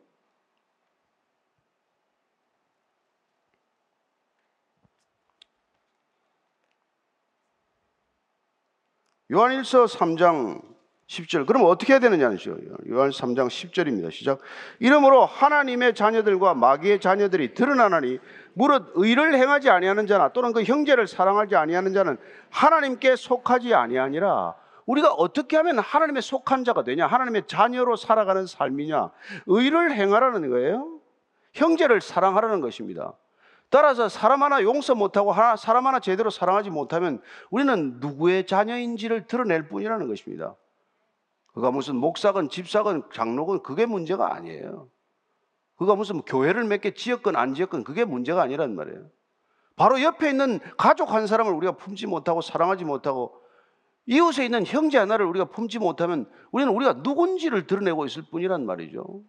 요한일서 3장 10절. 그럼 어떻게 해야 되느냐죠. 요한 3장 10절입니다. 시작. 이러므로 하나님의 자녀들과 마귀의 자녀들이 드러나나니 무릇 의를 행하지 아니하는 자나 또는 그 형제를 사랑하지 아니하는 자는 하나님께 속하지 아니하니라. 우리가 어떻게 하면 하나님의 속한 자가 되냐? 하나님의 자녀로 살아가는 삶이냐? 의를 행하라는 거예요. 형제를 사랑하라는 것입니다. 따라서 사람 하나 용서 못하고 하나, 사람 하나 제대로 사랑하지 못하면 우리는 누구의 자녀인지를 드러낼 뿐이라는 것입니다. 그가 무슨 목사건 집사건 장로건 그게 문제가 아니에요. 그가 무슨 교회를 몇개 지었건 안 지었건 그게 문제가 아니란 말이에요. 바로 옆에 있는 가족 한 사람을 우리가 품지 못하고 사랑하지 못하고 이웃에 있는 형제 하나를 우리가 품지 못하면 우리는 우리가 누군지를 드러내고 있을 뿐이란 말이죠.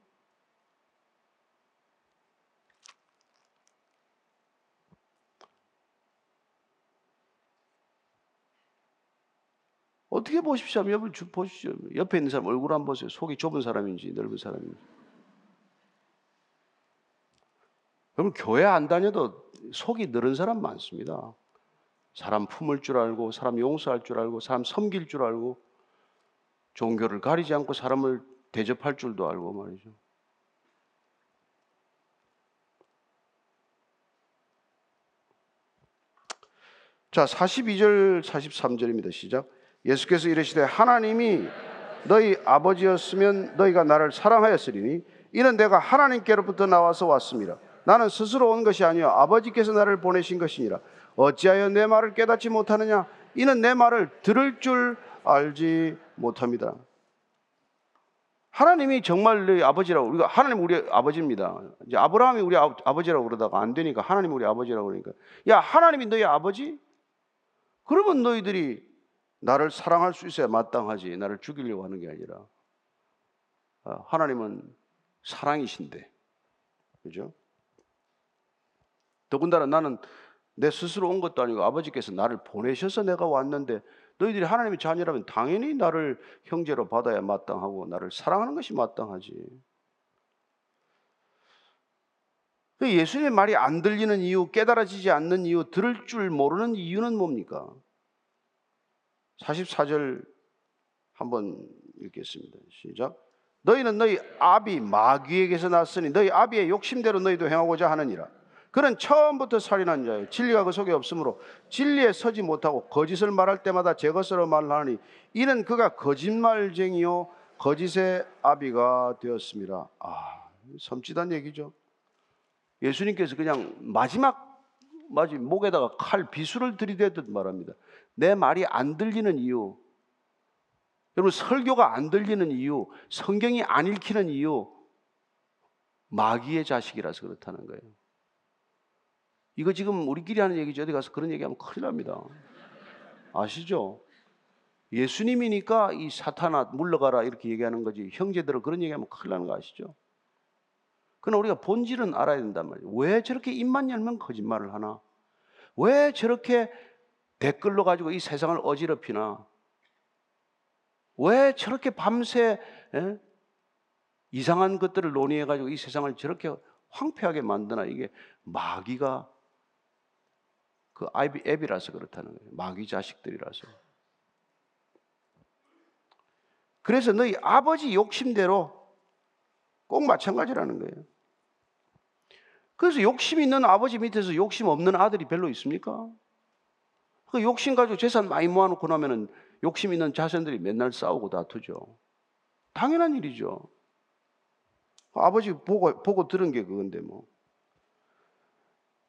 어떻게 보십시오? 옆을 보십시오. 옆에 있는 사람 얼굴 한번 보세요. 속이 좁은 사람인지 넓은 사람인지. 그럼 교회 안 다녀도 속이 늘은 사람 많습니다. 사람 품을 줄 알고, 사람 용서할 줄 알고, 사람 섬길 줄 알고, 종교를 가리지 않고 사람을 대접할 줄도 알고 말이죠. 자, 42절, 43절입니다. 시작. 예수께서 이르시되 하나님이 너희 아버지였으면 너희가 나를 사랑하였으리니 이는 내가 하나님께로부터 나와서 왔습니다. 나는 스스로 온 것이 아니요 아버지께서 나를 보내신 것이니라. 어찌하여 내 말을 깨닫지 못하느냐? 이는 내 말을 들을 줄 알지 못합니다. 하나님이 정말 너희 아버지라고 우리가 하나님 우리 아버지입니다. 이제 아브라함이 우리 아, 아버지라고 그러다가 안 되니까 하나님 우리 아버지라고 그러니까 야 하나님이 너희 아버지? 그러면 너희들이 나를 사랑할 수 있어야 마땅하지 나를 죽이려고 하는 게 아니라 아, 하나님은 사랑이신데 그죠? 더군다나 나는 내 스스로 온 것도 아니고 아버지께서 나를 보내셔서 내가 왔는데 너희들이 하나님의 자녀라면 당연히 나를 형제로 받아야 마땅하고 나를 사랑하는 것이 마땅하지. 그 예수님의 말이 안 들리는 이유, 깨달아지지 않는 이유, 들을 줄 모르는 이유는 뭡니까? 44절 한번 읽겠습니다. 시작. 너희는 너희 아비 마귀에게서 났으니 너희 아비의 욕심대로 너희도 행하고자 하느니라. 그는 처음부터 살인한 자예요. 진리가 그 속에 없으므로 진리에 서지 못하고 거짓을 말할 때마다 제 것으로 말하니 이는 그가 거짓말쟁이요 거짓의 아비가 되었습니다. 아, 섬찟한 얘기죠. 예수님께서 그냥 마지막 마지 목에다가 칼 비수를 들이대듯 말합니다. 내 말이 안 들리는 이유, 여러분 설교가 안 들리는 이유, 성경이 안 읽히는 이유, 마귀의 자식이라서 그렇다는 거예요. 이거 지금 우리끼리 하는 얘기죠. 어디 가서 그런 얘기하면 큰일 납니다. 아시죠? 예수님이니까 이 사탄아 물러가라 이렇게 얘기하는 거지. 형제들은 그런 얘기하면 큰일 나는 거 아시죠? 그러나 우리가 본질은 알아야 된단 말이에요. 왜 저렇게 입만 열면 거짓말을 하나? 왜 저렇게 댓글로 가지고 이 세상을 어지럽히나? 왜 저렇게 밤새 에? 예? 이상한 것들을 논의해 가지고 이 세상을 저렇게 황폐하게 만드나? 이게 마귀가 그 아이비 앱이라서 그렇다는 거예요. 마귀 자식들이라서. 그래서 너희 아버지 욕심대로 꼭 마찬가지라는 거예요. 그래서 욕심 있는 아버지 밑에서 욕심 없는 아들이 별로 있습니까? 그 욕심 가지고 재산 많이 모아놓고 나면은 욕심 있는 자손들이 맨날 싸우고 다투죠. 당연한 일이죠. 아버지 보고, 보고 들은 게 그건데 뭐.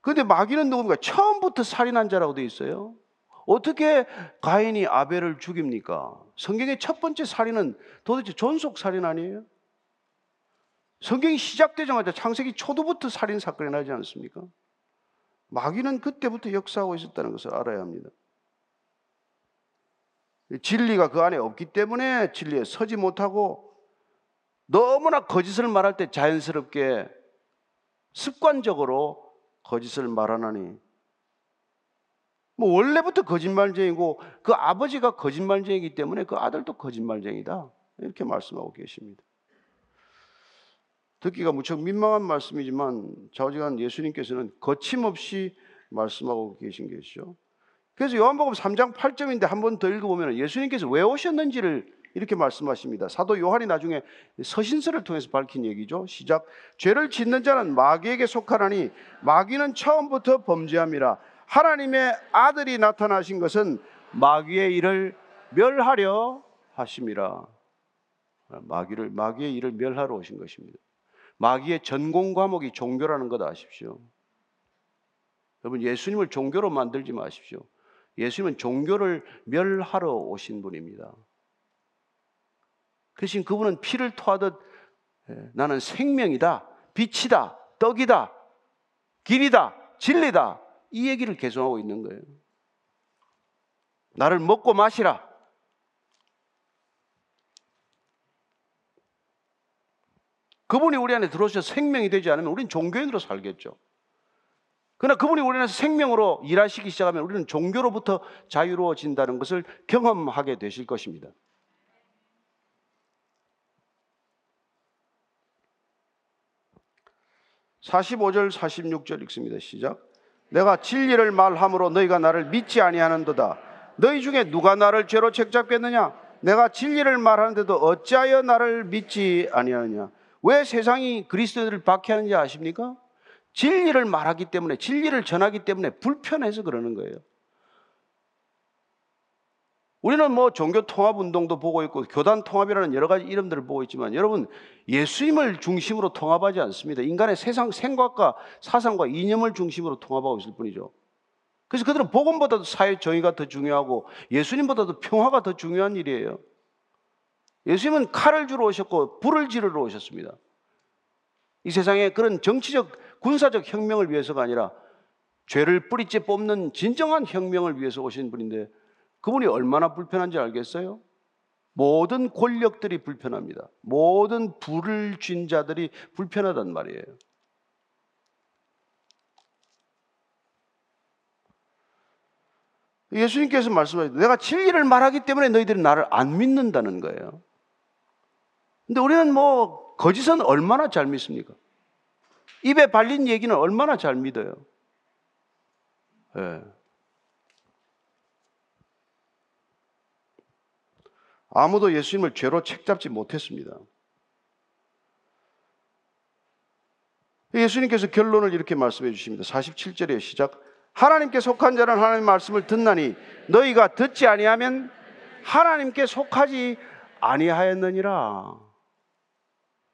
근데 마귀는 누굽니까? 처음부터 살인한 자라고 되어 있어요. 어떻게 가인이 아벨을 죽입니까? 성경의 첫 번째 살인은 도대체 존속 살인 아니에요? 성경이 시작되자마자 창세기 초도부터 살인 사건이 나지 않습니까? 마귀는 그때부터 역사하고 있었다는 것을 알아야 합니다. 진리가 그 안에 없기 때문에 진리에 서지 못하고 너무나 거짓을 말할 때 자연스럽게 습관적으로 거짓을 말하나니 뭐 원래부터 거짓말쟁이고 그 아버지가 거짓말쟁이기 때문에 그 아들도 거짓말쟁이다 이렇게 말씀하고 계십니다. 듣기가 무척 민망한 말씀이지만 좌우지간 예수님께서는 거침없이 말씀하고 계신 것이죠. 그래서 요한복음 3장 8절인데 한 번 더 읽어보면 예수님께서 왜 오셨는지를 이렇게 말씀하십니다. 사도 요한이 나중에 서신서를 통해서 밝힌 얘기죠. 시작. 죄를 짓는 자는 마귀에게 속하나니 마귀는 처음부터 범죄함이라. 하나님의 아들이 나타나신 것은 마귀의 일을 멸하려 하심이라. 마귀를 마귀의 일을 멸하러 오신 것입니다. 마귀의 전공 과목이 종교라는 것 아십시오. 여러분 예수님을 종교로 만들지 마십시오. 예수님은 종교를 멸하러 오신 분입니다. 그 대신 그분은 피를 토하듯 예, 나는 생명이다, 빛이다, 떡이다, 길이다, 진리다 이 얘기를 계속하고 있는 거예요. 나를 먹고 마시라. 그분이 우리 안에 들어오셔 생명이 되지 않으면 우리는 종교인으로 살겠죠. 그러나 그분이 우리 안에서 생명으로 일하시기 시작하면 우리는 종교로부터 자유로워진다는 것을 경험하게 되실 것입니다. (45절) (46절) 읽습니다. 시작. 내가 진리를 말함으로 너희가 나를 믿지 아니하는도다. 너희 중에 누가 나를 죄로 책잡겠느냐? 내가 진리를 말하는데도 어찌하여 나를 믿지 아니하느냐 왜 세상이 그리스도인들을 박해하는지 아십니까? 진리를 말하기 때문에 진리를 전하기 때문에 불편해서 그러는 거예요. 우리는 뭐 종교 통합 운동도 보고 있고 교단 통합이라는 여러 가지 이름들을 보고 있지만 여러분 예수님을 중심으로 통합하지 않습니다. 인간의 세상 생각과 사상과 이념을 중심으로 통합하고 있을 뿐이죠. 그래서 그들은 복음보다도 사회 정의가 더 중요하고 예수님보다도 평화가 더 중요한 일이에요. 예수님은 칼을 주러 오셨고 불을 지르러 오셨습니다. 이 세상에 그런 정치적 군사적 혁명을 위해서가 아니라 죄를 뿌리째 뽑는 진정한 혁명을 위해서 오신 분인데 그분이 얼마나 불편한지 알겠어요? 모든 권력들이 불편합니다. 모든 불을 쥔 자들이 불편하단 말이에요. 예수님께서 말씀하셨 내가 진리를 말하기 때문에 너희들이 나를 안 믿는다는 거예요. 근데 우리는 뭐 거짓은 얼마나 잘 믿습니까? 입에 발린 얘기는 얼마나 잘 믿어요. 네. 아무도 예수님을 죄로 책잡지 못했습니다. 예수님께서 결론을 이렇게 말씀해 주십니다. 47절의 시작. 하나님께 속한 자는 하나님 말씀을 듣나니 너희가 듣지 아니하면 하나님께 속하지 아니하였느니라.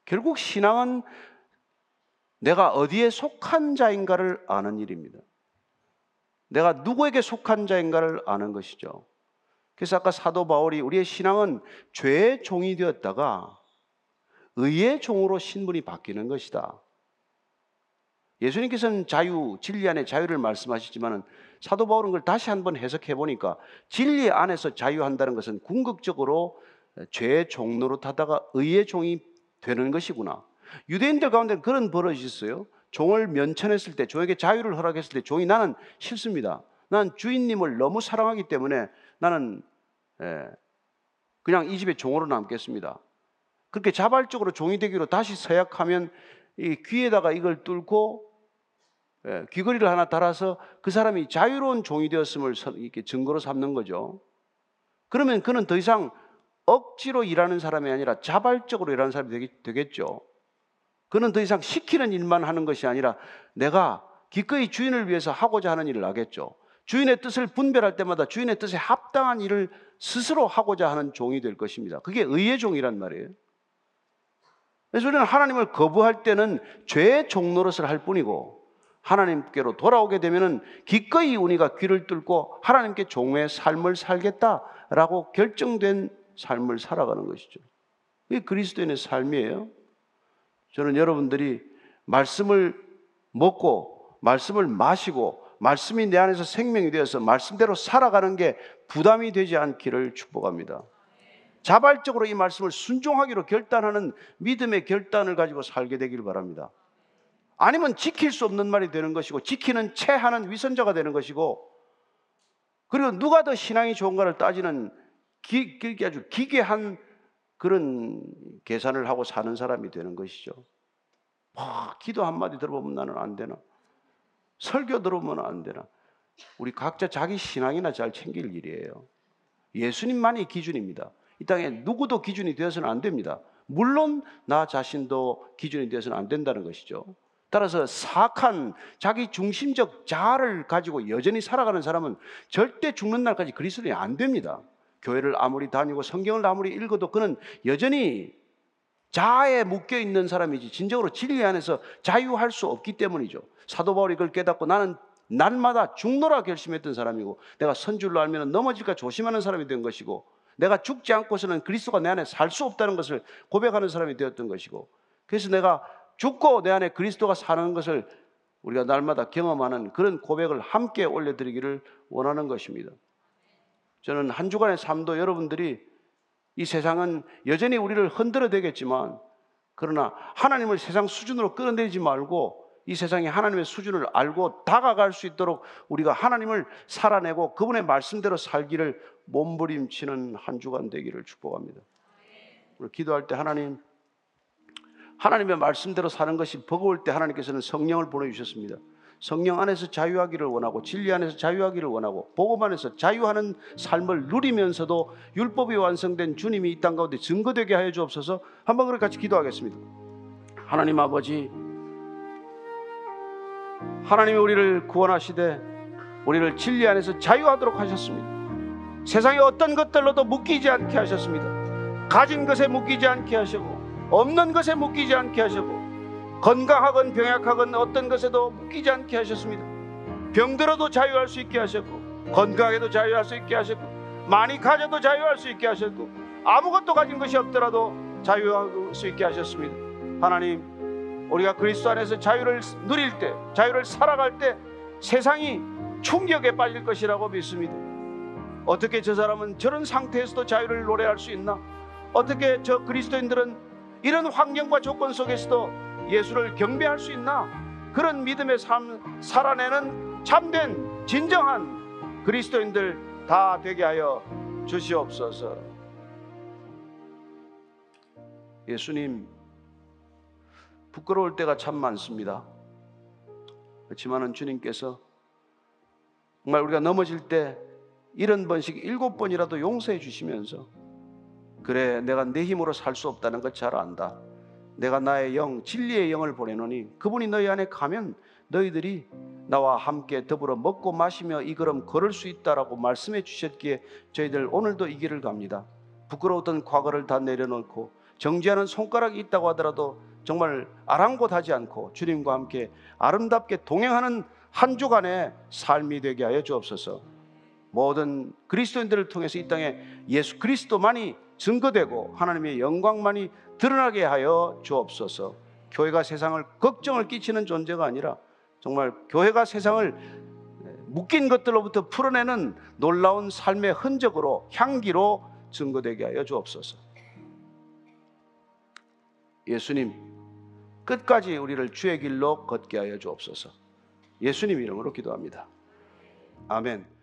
결국 신앙은 내가 어디에 속한 자인가를 아는 일입니다. 내가 누구에게 속한 자인가를 아는 것이죠. 그래서 아까 사도 바울이 우리의 신앙은 죄의 종이 되었다가 의의 종으로 신분이 바뀌는 것이다. 예수님께서는 자유, 진리 안에 자유를 말씀하시지만 사도 바울은 그걸 다시 한번 해석해 보니까 진리 안에서 자유한다는 것은 궁극적으로 죄의 종로로 타다가 의의 종이 되는 것이구나. 유대인들 가운데 그런 버릇이 있어요. 종을 면천했을 때, 종에게 자유를 허락했을 때, 종이 나는 싫습니다. 난 주인님을 너무 사랑하기 때문에 나는 예, 그냥 이 집의 종으로 남겠습니다. 그렇게 자발적으로 종이 되기로 다시 서약하면 이 귀에다가 이걸 뚫고 예, 귀걸이를 하나 달아서 그 사람이 자유로운 종이 되었음을 이렇게 증거로 삼는 거죠. 그러면 그는 더 이상 억지로 일하는 사람이 아니라 자발적으로 일하는 사람이 되겠죠. 그는 더 이상 시키는 일만 하는 것이 아니라 내가 기꺼이 주인을 위해서 하고자 하는 일을 하겠죠. 주인의 뜻을 분별할 때마다 주인의 뜻에 합당한 일을 스스로 하고자 하는 종이 될 것입니다. 그게 의의 종이란 말이에요. 그래서 우리는 하나님을 거부할 때는 죄의 종 노릇을 할 뿐이고 하나님께로 돌아오게 되면은 기꺼이 우리가 귀를 뚫고 하나님께 종의 삶을 살겠다라고 결정된 삶을 살아가는 것이죠. 이게 그리스도인의 삶이에요. 저는 여러분들이 말씀을 먹고 말씀을 마시고 말씀이 내 안에서 생명이 되어서 말씀대로 살아가는 게 부담이 되지 않기를 축복합니다. 자발적으로 이 말씀을 순종하기로 결단하는 믿음의 결단을 가지고 살게 되기를 바랍니다. 아니면 지킬 수 없는 말이 되는 것이고 지키는 채 하는 위선자가 되는 것이고 그리고 누가 더 신앙이 좋은가를 따지는 기, 기, 아주 기괴한 그런 계산을 하고 사는 사람이 되는 것이죠. 와, 기도 한마디 들어보면 나는 안 되나? 설교 들어보면 안 되나? 우리 각자 자기 신앙이나 잘 챙길 일이에요. 예수님만이 기준입니다. 이 땅에 누구도 기준이 되어서는 안 됩니다. 물론 나 자신도 기준이 되어서는 안 된다는 것이죠. 따라서 사악한 자기 중심적 자아를 가지고 여전히 살아가는 사람은 절대 죽는 날까지 그리스도인이 안 됩니다. 교회를 아무리 다니고 성경을 아무리 읽어도 그는 여전히 자아에 묶여 있는 사람이지 진정으로 진리 안에서 자유할 수 없기 때문이죠. 사도 바울이 그걸 깨닫고 나는 날마다 죽노라 결심했던 사람이고 내가 선 줄로 알면 넘어질까 조심하는 사람이 된 것이고 내가 죽지 않고서는 그리스도가 내 안에 살 수 없다는 것을 고백하는 사람이 되었던 것이고 그래서 내가 죽고 내 안에 그리스도가 사는 것을 우리가 날마다 경험하는 그런 고백을 함께 올려드리기를 원하는 것입니다. 저는 한 주간의 삶도 여러분들이 이 세상은 여전히 우리를 흔들어 대겠지만 그러나 하나님을 세상 수준으로 끌어내리지 말고 이 세상에 하나님의 수준을 알고 다가갈 수 있도록 우리가 하나님을 살아내고 그분의 말씀대로 살기를 몸부림치는 한 주간 되기를 축복합니다. 우리 기도할 때 하나님 하나님의 말씀대로 사는 것이 버거울 때 하나님께서는 성령을 보내 주셨습니다. 성령 안에서 자유하기를 원하고 진리 안에서 자유하기를 원하고 복음 안에서 자유하는 삶을 누리면서도 율법이 완성된 주님이 이 땅 가운데 증거되게 하여 주옵소서. 한번 그렇게 같이 기도하겠습니다. 하나님 아버지, 하나님이 우리를 구원하시되 우리를 진리 안에서 자유하도록 하셨습니다. 세상의 어떤 것들로도 묶이지 않게 하셨습니다. 가진 것에 묶이지 않게 하시고 없는 것에 묶이지 않게 하시고 건강하건 병약하건 어떤 것에도 묶이지 않게 하셨습니다. 병들어도 자유할 수 있게 하셨고 건강에도 자유할 수 있게 하셨고 많이 가져도 자유할 수 있게 하셨고 아무것도 가진 것이 없더라도 자유할 수 있게 하셨습니다. 하나님 우리가 그리스도 안에서 자유를 누릴 때 자유를 살아갈 때 세상이 충격에 빠질 것이라고 믿습니다. 어떻게 저 사람은 저런 상태에서도 자유를 노래할 수 있나? 어떻게 저 그리스도인들은 이런 환경과 조건 속에서도 예수를 경배할 수 있나? 그런 믿음의 삶 살아내는 참된 진정한 그리스도인들 다 되게 하여 주시옵소서. 예수님 부끄러울 때가 참 많습니다. 그렇지만은 주님께서 정말 우리가 넘어질 때 이런 번씩 일곱 번이라도 용서해 주시면서 그래 내가 내 힘으로 살 수 없다는 것잘 안다. 내가 나의 영 진리의 영을 보내노니 그분이 너희 안에 가면 너희들이 나와 함께 더불어 먹고 마시며 이 걸음 걸을 수 있다라고 말씀해 주셨기에 저희들 오늘도 이 길을 갑니다. 부끄러웠던 과거를 다 내려놓고 정지하는 손가락이 있다고 하더라도 정말 아랑곳하지 않고 주님과 함께 아름답게 동행하는 한 주간의 삶이 되게 하여 주옵소서. 모든 그리스도인들을 통해서 이 땅에 예수 그리스도만이 증거되고 하나님의 영광만이 드러나게 하여 주옵소서. 교회가 세상을 걱정을 끼치는 존재가 아니라 정말 교회가 세상을 묶인 것들로부터 풀어내는 놀라운 삶의 흔적으로 향기로 증거되게 하여 주옵소서. 예수님 끝까지 우리를 주의 길로 걷게 하여 주옵소서. 예수님 이름으로 기도합니다. 아멘.